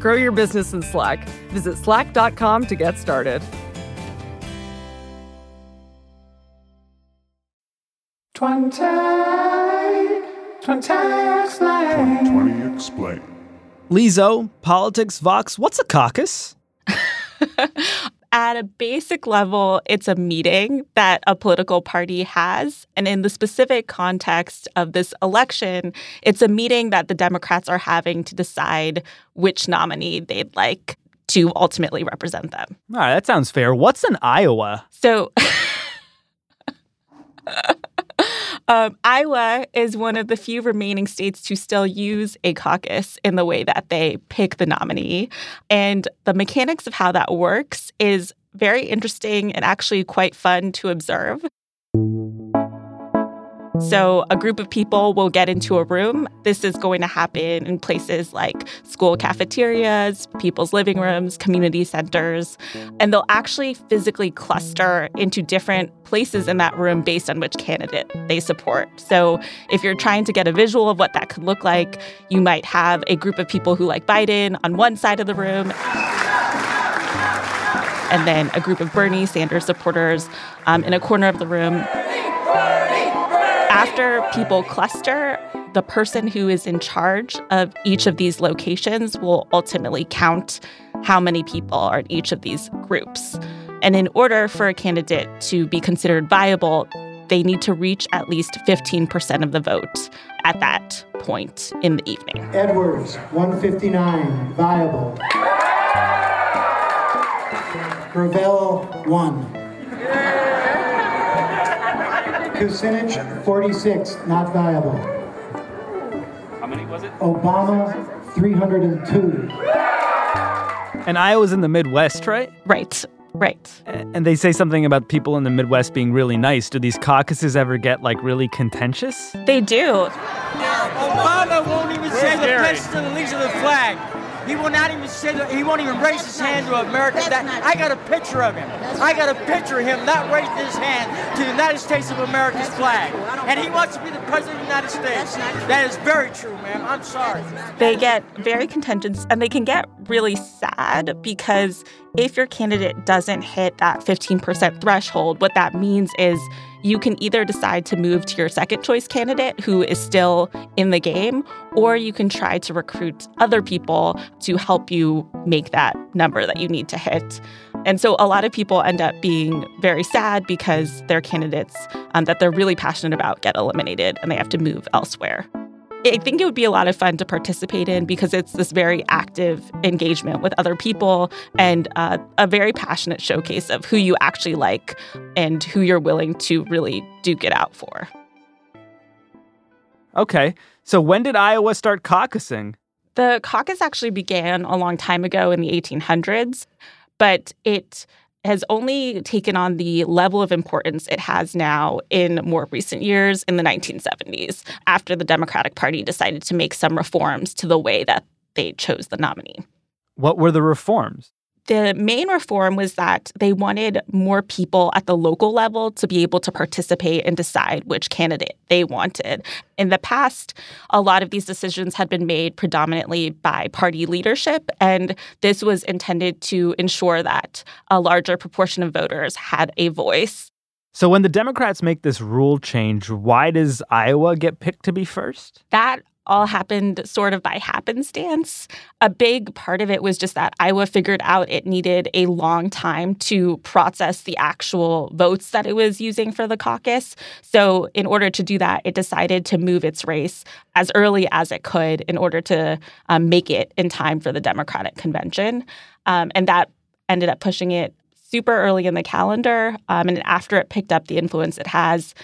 Grow your business in Slack. Visit slack.com to get started. 20, 20 explain. 20 explain. Li Zhou, Politics Vox, what's a caucus? At a basic level, it's a meeting that a political party has. And in the specific context of this election, it's a meeting that the Democrats are having to decide which nominee they'd like to ultimately represent them. All right, that sounds fair. What's an Iowa? So, um, Iowa is one of the few remaining states to still use a caucus in the way that they pick the nominee. And the mechanics of how that works is very interesting and actually quite fun to observe. So, a group of people will get into a room. This is going to happen in places like school cafeterias, people's living rooms, community centers, and they'll actually physically cluster into different places in that room based on which candidate they support. So, if you're trying to get a visual of what that could look like, you might have a group of people who like Biden on one side of the room and then a group of Bernie Sanders supporters um, in a corner of the room. After people cluster, the person who is in charge of each of these locations will ultimately count how many people are in each of these groups. And in order for a candidate to be considered viable, they need to reach at least 15% of the vote at that point in the evening. Edwards, 159, viable. Gravel, 1. Kucinich, 46, not viable. How many was it? Obama, 302. And Iowa's in the Midwest, right? Right, right. And they say something about people in the Midwest being really nice. Do these caucuses ever get like really contentious? They do. Obama won't even say the pledge to the Legion of the Flag. He will not even say the, he won't even raise his hand to America. That I got a picture of him. I got a picture of him not raising his hand to the United States of America's flag. And he wants to be the president of the United States. That is very true, ma'am. I'm sorry. They get very contentious and they can get really sad because if your candidate doesn't hit that 15% threshold, what that means is you can either decide to move to your second choice candidate who is still in the game, or you can try to recruit other people to help you make that number that you need to hit. And so a lot of people end up being very sad because their candidates um, that they're really passionate about get eliminated and they have to move elsewhere. I think it would be a lot of fun to participate in because it's this very active engagement with other people and uh, a very passionate showcase of who you actually like and who you're willing to really duke it out for. Okay. So when did Iowa start caucusing? The caucus actually began a long time ago in the 1800s, but it has only taken on the level of importance it has now in more recent years in the 1970s after the Democratic Party decided to make some reforms to the way that they chose the nominee. What were the reforms? The main reform was that they wanted more people at the local level to be able to participate and decide which candidate they wanted. In the past, a lot of these decisions had been made predominantly by party leadership, and this was intended to ensure that a larger proportion of voters had a voice. So when the Democrats make this rule change, why does Iowa get picked to be first? That all happened sort of by happenstance. A big part of it was just that Iowa figured out it needed a long time to process the actual votes that it was using for the caucus. So, in order to do that, it decided to move its race as early as it could in order to um, make it in time for the Democratic convention. Um, and that ended up pushing it super early in the calendar. Um, and after it picked up the influence it has,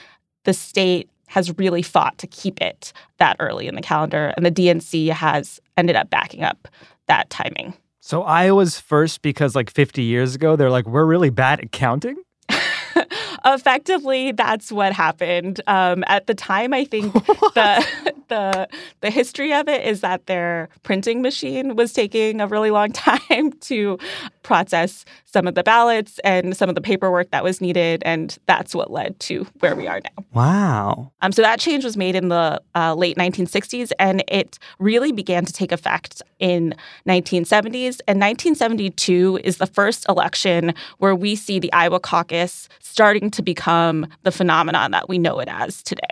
the state has really fought to keep it that early in the calendar, and the DNC has ended up backing up that timing. So Iowa's first because like 50 years ago, they're like, we're really bad at counting. Effectively, that's what happened. Um, at the time, I think the the the history of it is that their printing machine was taking a really long time to process some of the ballots and some of the paperwork that was needed, and that's what led to where we are now. Wow. Um, so that change was made in the uh, late 1960s, and it really began to take effect in 1970s. And 1972 is the first election where we see the Iowa caucus starting to become the phenomenon that we know it as today.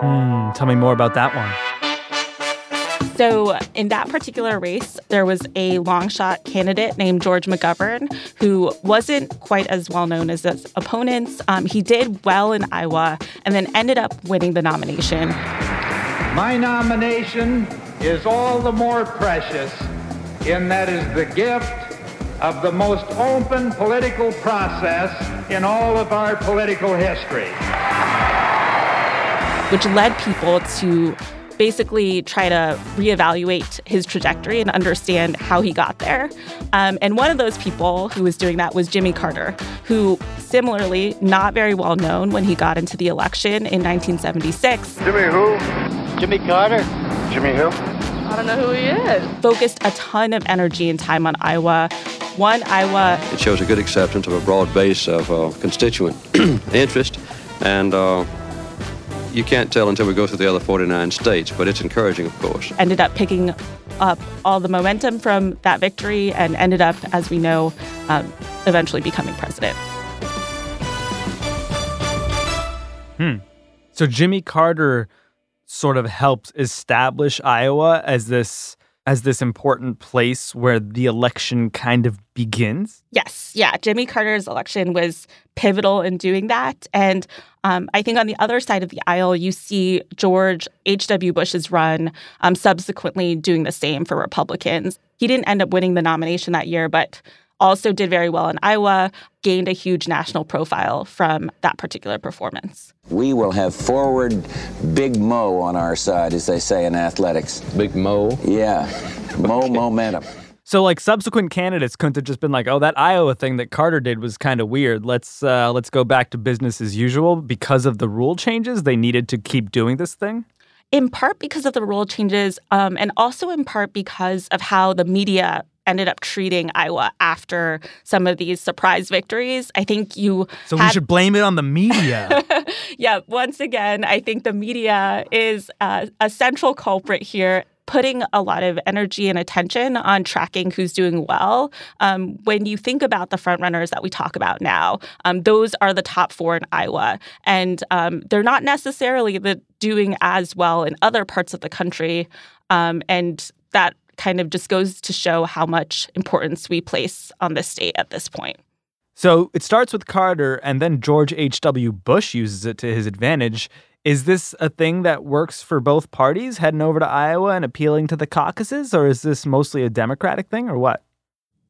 Hmm, tell me more about that one. So, in that particular race, there was a long shot candidate named George McGovern who wasn't quite as well known as his opponents. Um, he did well in Iowa and then ended up winning the nomination. My nomination is all the more precious in that is the gift of the most open political process in all of our political history. Which led people to basically try to reevaluate his trajectory and understand how he got there. Um, and one of those people who was doing that was Jimmy Carter, who similarly not very well known when he got into the election in 1976. Jimmy who? Jimmy Carter. Jimmy who? I don't know who he is. Focused a ton of energy and time on Iowa. Won Iowa. It shows a good acceptance of a broad base of uh, constituent interest and. Uh, you can't tell until we go through the other 49 states, but it's encouraging, of course. Ended up picking up all the momentum from that victory and ended up, as we know, um, eventually becoming president. Hmm. So Jimmy Carter sort of helped establish Iowa as this as this important place where the election kind of begins? Yes. Yeah. Jimmy Carter's election was pivotal in doing that. And um, I think on the other side of the aisle, you see George H.W. Bush's run um, subsequently doing the same for Republicans. He didn't end up winning the nomination that year, but also did very well in Iowa, gained a huge national profile from that particular performance. We will have forward Big Mo on our side, as they say in athletics. Big Mo? Yeah, Mo momentum. So like subsequent candidates couldn't have just been like, "Oh, that Iowa thing that Carter did was kind of weird. Let's uh, let's go back to business as usual." Because of the rule changes, they needed to keep doing this thing. In part because of the rule changes, um, and also in part because of how the media ended up treating Iowa after some of these surprise victories. I think you. So had... we should blame it on the media. yeah, once again, I think the media is uh, a central culprit here putting a lot of energy and attention on tracking who's doing well. Um, when you think about the frontrunners that we talk about now, um, those are the top four in Iowa, and um, they're not necessarily the doing as well in other parts of the country, um, and that kind of just goes to show how much importance we place on this state at this point. So it starts with Carter, and then George H.W. Bush uses it to his advantage. Is this a thing that works for both parties, heading over to Iowa and appealing to the caucuses, or is this mostly a Democratic thing, or what?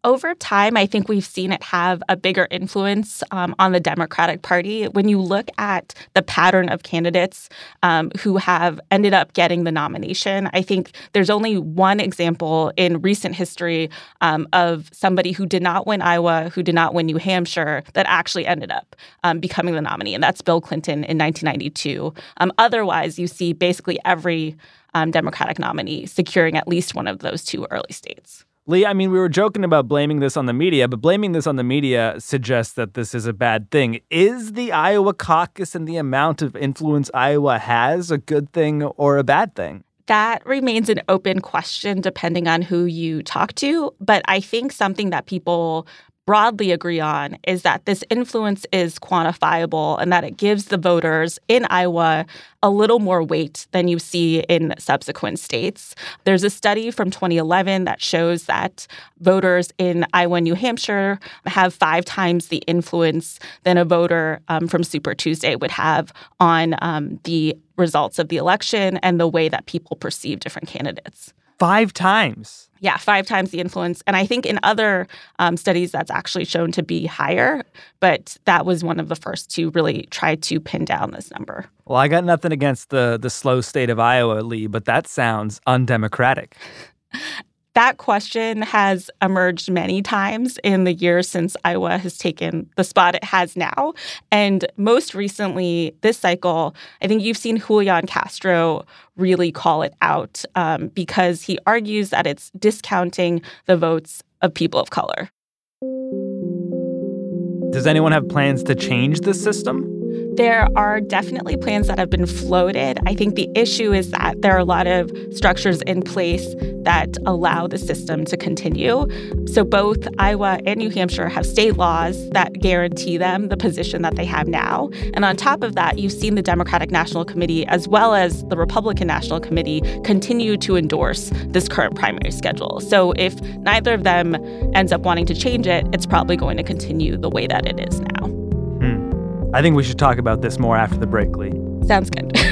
Over time, I think we've seen it have a bigger influence um, on the Democratic Party. When you look at the pattern of candidates um, who have ended up getting the nomination, I think there's only one example in recent history um, of somebody who did not win Iowa, who did not win New Hampshire, that actually ended up um, becoming the nominee, and that's Bill Clinton in 1992. Um, otherwise, you see basically every um, Democratic nominee securing at least one of those two early states. Li, I mean, we were joking about blaming this on the media, but blaming this on the media suggests that this is a bad thing. Is the Iowa caucus and the amount of influence Iowa has a good thing or a bad thing? That remains an open question depending on who you talk to. But I think something that people broadly agree on is that this influence is quantifiable and that it gives the voters in Iowa a little more weight than you see in subsequent states. There's a study from 2011 that shows that voters in Iowa and New Hampshire have five times the influence than a voter um, from Super Tuesday would have on um, the results of the election and the way that people perceive different candidates. Five times. Yeah, five times the influence. And I think in other um, studies that's actually shown to be higher, but that was one of the first to really try to pin down this number. Well, I got nothing against the the slow state of Iowa, Li, but that sounds undemocratic. That question has emerged many times in the years since Iowa has taken the spot it has now. And most recently, this cycle, I think you've seen Julian Castro really call it out um, because he argues that it's discounting the votes of people of color. Does anyone have plans to change the system? There are definitely plans that have been floated. I think the issue is that there are a lot of structures in place that allow the system to continue. So both Iowa and New Hampshire have state laws that guarantee them the position that they have now. And on top of that, you've seen the Democratic National Committee as well as the Republican National Committee continue to endorse this current primary schedule. So if neither of them ends up wanting to change it, it's probably going to continue the way that it is now. Hmm. I think we should talk about this more after the break, Li. Sounds good.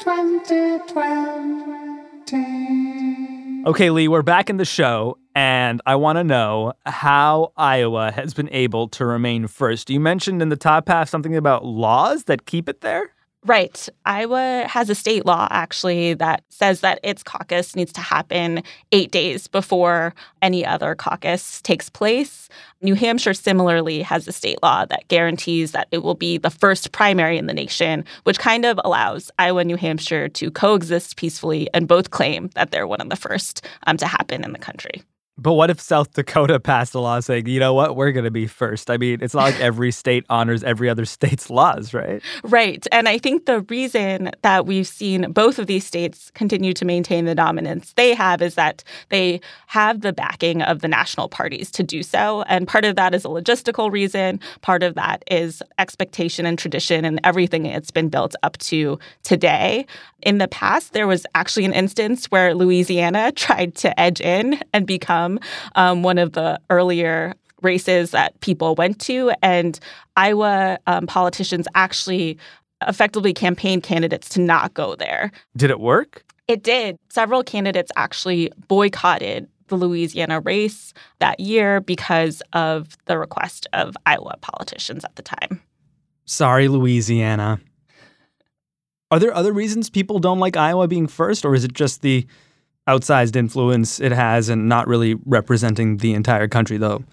2020, 2020. Okay, Li, we're back in the show, and I want to know how Iowa has been able to remain first. You mentioned in the top half something about laws that keep it there? Right. Iowa has a state law actually that says that its caucus needs to happen eight days before any other caucus takes place. New Hampshire similarly has a state law that guarantees that it will be the first primary in the nation, which kind of allows Iowa and New Hampshire to coexist peacefully and both claim that they're one of the first um, to happen in the country. But what if South Dakota passed a law saying, you know what, we're going to be first? I mean, it's not like every state honors every other state's laws, right? Right. And I think the reason that we've seen both of these states continue to maintain the dominance they have is that they have the backing of the national parties to do so. And part of that is a logistical reason, part of that is expectation and tradition and everything it's been built up to today. In the past, there was actually an instance where Louisiana tried to edge in and become um, one of the earlier races that people went to. And Iowa um, politicians actually effectively campaigned candidates to not go there. Did it work? It did. Several candidates actually boycotted the Louisiana race that year because of the request of Iowa politicians at the time. Sorry, Louisiana. Are there other reasons people don't like Iowa being first, or is it just the outsized influence it has and not really representing the entire country, though?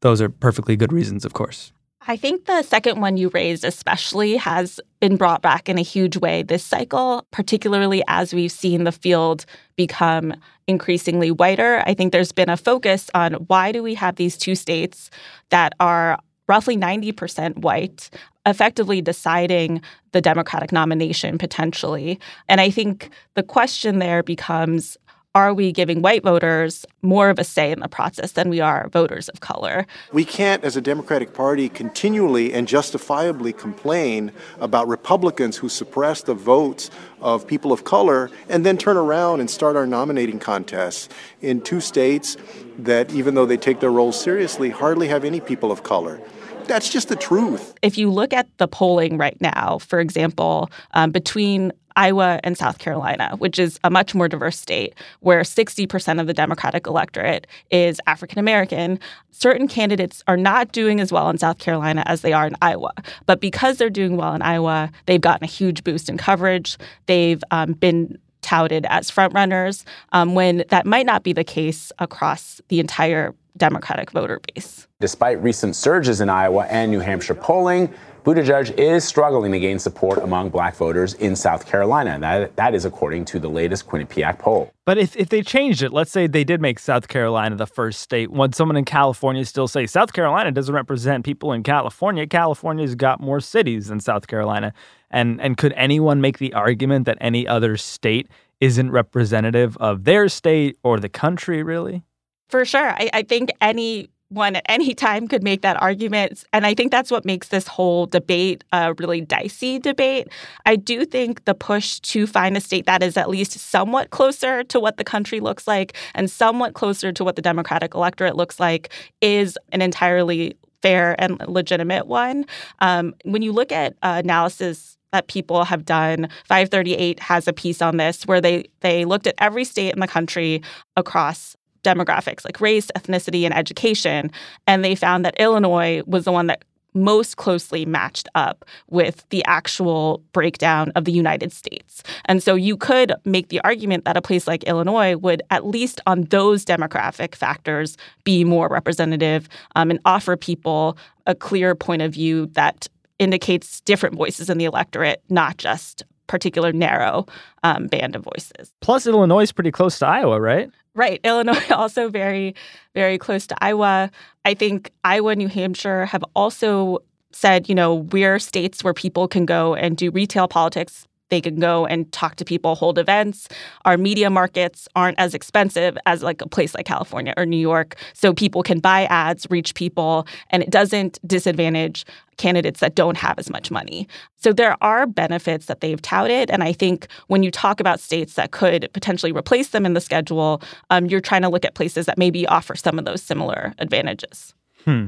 Those are perfectly good reasons, of course. I think the second one you raised, especially, has been brought back in a huge way this cycle, particularly as we've seen the field become increasingly whiter. I think there's been a focus on why do we have these two states that are roughly 90% white, effectively deciding the Democratic nomination potentially. And I think the question there becomes are we giving white voters more of a say in the process than we are voters of color? We can't, as a Democratic Party, continually and justifiably complain about Republicans who suppress the votes of people of color and then turn around and start our nominating contests in two states that, even though they take their roles seriously, hardly have any people of color. That's just the truth. If you look at the polling right now, for example, um, between Iowa and South Carolina, which is a much more diverse state where 60% of the Democratic electorate is African American. Certain candidates are not doing as well in South Carolina as they are in Iowa. But because they're doing well in Iowa, they've gotten a huge boost in coverage. They've um, been touted as frontrunners um, when that might not be the case across the entire Democratic voter base. Despite recent surges in Iowa and New Hampshire polling, Buttigieg is struggling to gain support among black voters in South Carolina. That, that is according to the latest Quinnipiac poll. But if, if they changed it, let's say they did make South Carolina the first state, would someone in California still say South Carolina doesn't represent people in California? California's got more cities than South Carolina. And and could anyone make the argument that any other state isn't representative of their state or the country, really? For sure. I, I think any one at any time could make that argument. And I think that's what makes this whole debate a really dicey debate. I do think the push to find a state that is at least somewhat closer to what the country looks like and somewhat closer to what the Democratic electorate looks like is an entirely fair and legitimate one. Um, when you look at uh, analysis that people have done. 538 has a piece on this where they they looked at every state in the country across demographics like race, ethnicity, and education. And they found that Illinois was the one that most closely matched up with the actual breakdown of the United States. And so you could make the argument that a place like Illinois would, at least on those demographic factors, be more representative um, and offer people a clear point of view that indicates different voices in the electorate, not just particular narrow um, band of voices. Plus, Illinois is pretty close to Iowa, right? Right. Illinois also very, very close to Iowa. I think Iowa, New Hampshire have also said, you know, we're states where people can go and do retail politics. They can go and talk to people, hold events. Our media markets aren't as expensive as like a place like California or New York. So people can buy ads, reach people, and it doesn't disadvantage candidates that don't have as much money. So there are benefits that they've touted. And I think when you talk about states that could potentially replace them in the schedule, um, you're trying to look at places that maybe offer some of those similar advantages. Hmm.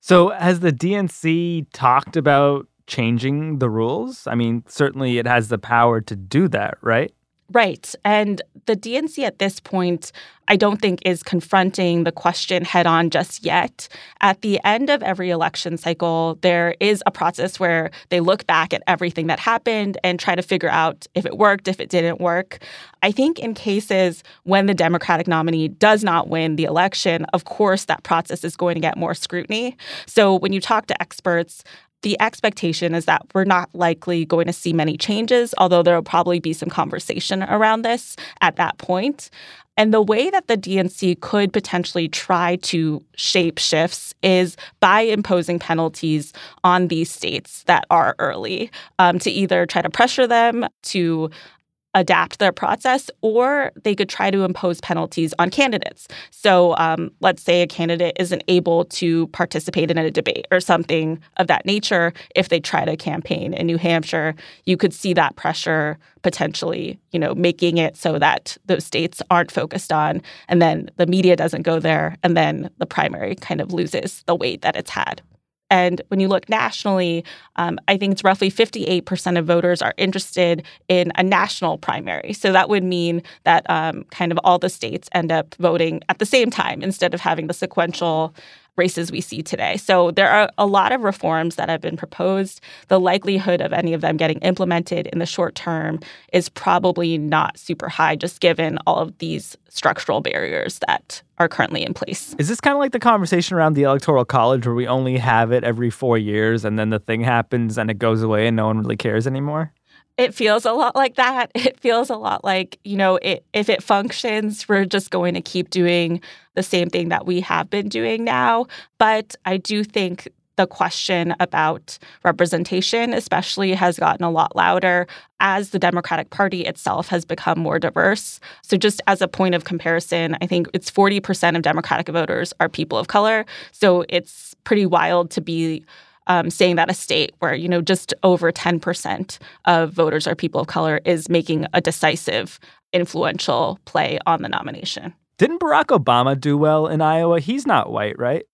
So has the DNC talked about changing the rules? I mean, certainly it has the power to do that, right? Right. And the DNC at this point, I don't think is confronting the question head on just yet. At the end of every election cycle, there is a process where they look back at everything that happened and try to figure out if it worked, if it didn't work. I think in cases when the Democratic nominee does not win the election, of course, that process is going to get more scrutiny. So when you talk to experts, the expectation is that we're not likely going to see many changes, although there will probably be some conversation around this at that point. And the way that the DNC could potentially try to shape shifts is by imposing penalties on these states that are early um, to either try to pressure them to adapt their process, or they could try to impose penalties on candidates. So, um, let's say a candidate isn't able to participate in a debate or something of that nature. If they try to campaign in New Hampshire, you could see that pressure potentially, you know, making it so that those states aren't focused on, and then the media doesn't go there, and then the primary kind of loses the weight that it's had. And when you look nationally, um, I think it's roughly 58% of voters are interested in a national primary. So that would mean that um, kind of all the states end up voting at the same time instead of having the sequential races we see today. So there are a lot of reforms that have been proposed. The likelihood of any of them getting implemented in the short term is probably not super high, just given all of these structural barriers that are currently in place. Is this kind of like the conversation around the Electoral College where we only have it every four years and then the thing happens and it goes away and no one really cares anymore? It feels a lot like that. It feels a lot like, you know, it, if it functions, we're just going to keep doing the same thing that we have been doing now. But I do think the question about representation, especially, has gotten a lot louder as the Democratic Party itself has become more diverse. So, just as a point of comparison, I think it's 40% of Democratic voters are people of color. So, it's pretty wild to be um, saying that a state where you know just over 10% of voters are people of color is making a decisive influential play on the nomination didn't barack obama do well in iowa he's not white right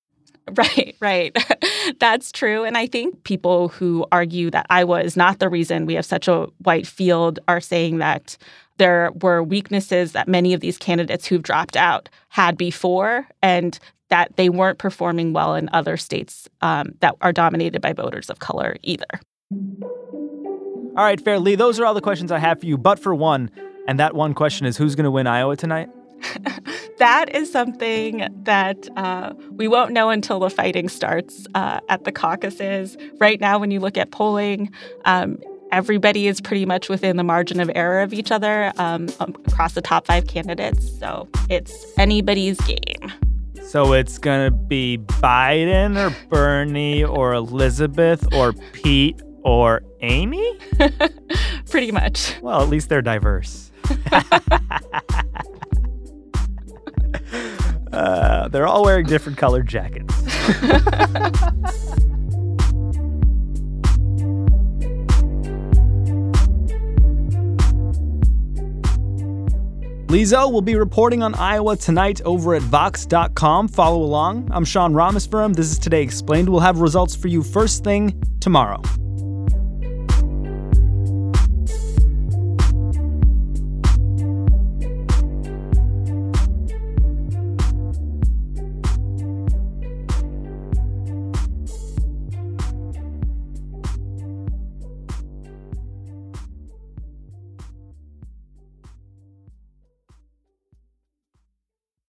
Right, right. That's true. And I think people who argue that Iowa is not the reason we have such a white field are saying that there were weaknesses that many of these candidates who've dropped out had before, and that they weren't performing well in other states um, that are dominated by voters of color either. All right, Fair Li, those are all the questions I have for you, but for one, and that one question is who's going to win Iowa tonight? that is something that uh, we won't know until the fighting starts uh, at the caucuses. Right now, when you look at polling, um, everybody is pretty much within the margin of error of each other um, across the top five candidates. So it's anybody's game. So it's going to be Biden or Bernie or Elizabeth or Pete or Amy? pretty much. Well, at least they're diverse. Uh, they're all wearing different colored jackets. Li Zhou will be reporting on Iowa tonight over at Vox.com. Follow along. I'm Sean Rameswaram. This is Today Explained. We'll have results for you first thing tomorrow.